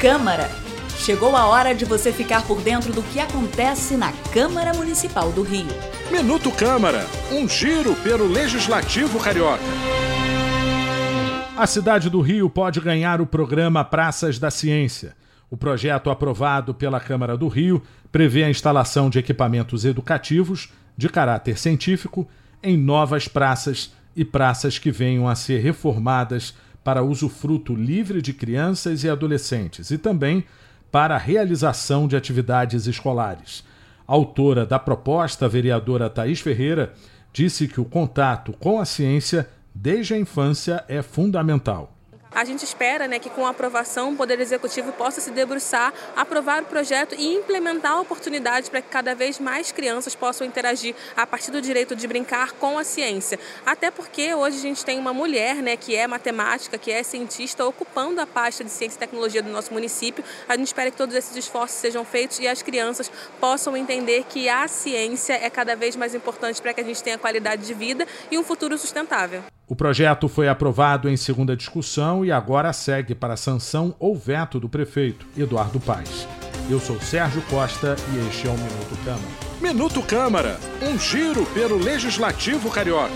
Câmara. Chegou a hora de você ficar por dentro do que acontece na Câmara Municipal do Rio. Minuto Câmara, um giro pelo Legislativo Carioca. A cidade do Rio pode ganhar o programa Praças da Ciência. O projeto aprovado pela Câmara do Rio prevê a instalação de equipamentos educativos de caráter científico em novas praças e praças que venham a ser reformadas para usufruto livre de crianças e adolescentes e também para a realização de atividades escolares. Autora da proposta, a vereadora Thaís Ferreira, disse que o contato com a ciência desde a infância é fundamental. A gente espera né, que com a aprovação o Poder Executivo possa se debruçar, aprovar o projeto e implementar oportunidades para que cada vez mais crianças possam interagir a partir do direito de brincar com a ciência. Até porque hoje a gente tem uma mulher né, que é matemática, que é cientista, ocupando a pasta de ciência e tecnologia do nosso município. A gente espera que todos esses esforços sejam feitos e as crianças possam entender que a ciência é cada vez mais importante para que a gente tenha qualidade de vida e um futuro sustentável. O projeto foi aprovado em segunda discussão e agora segue para sanção ou veto do prefeito, Eduardo Paes. Eu sou Sérgio Costa e este é o Minuto Câmara. Minuto Câmara, um giro pelo Legislativo Carioca.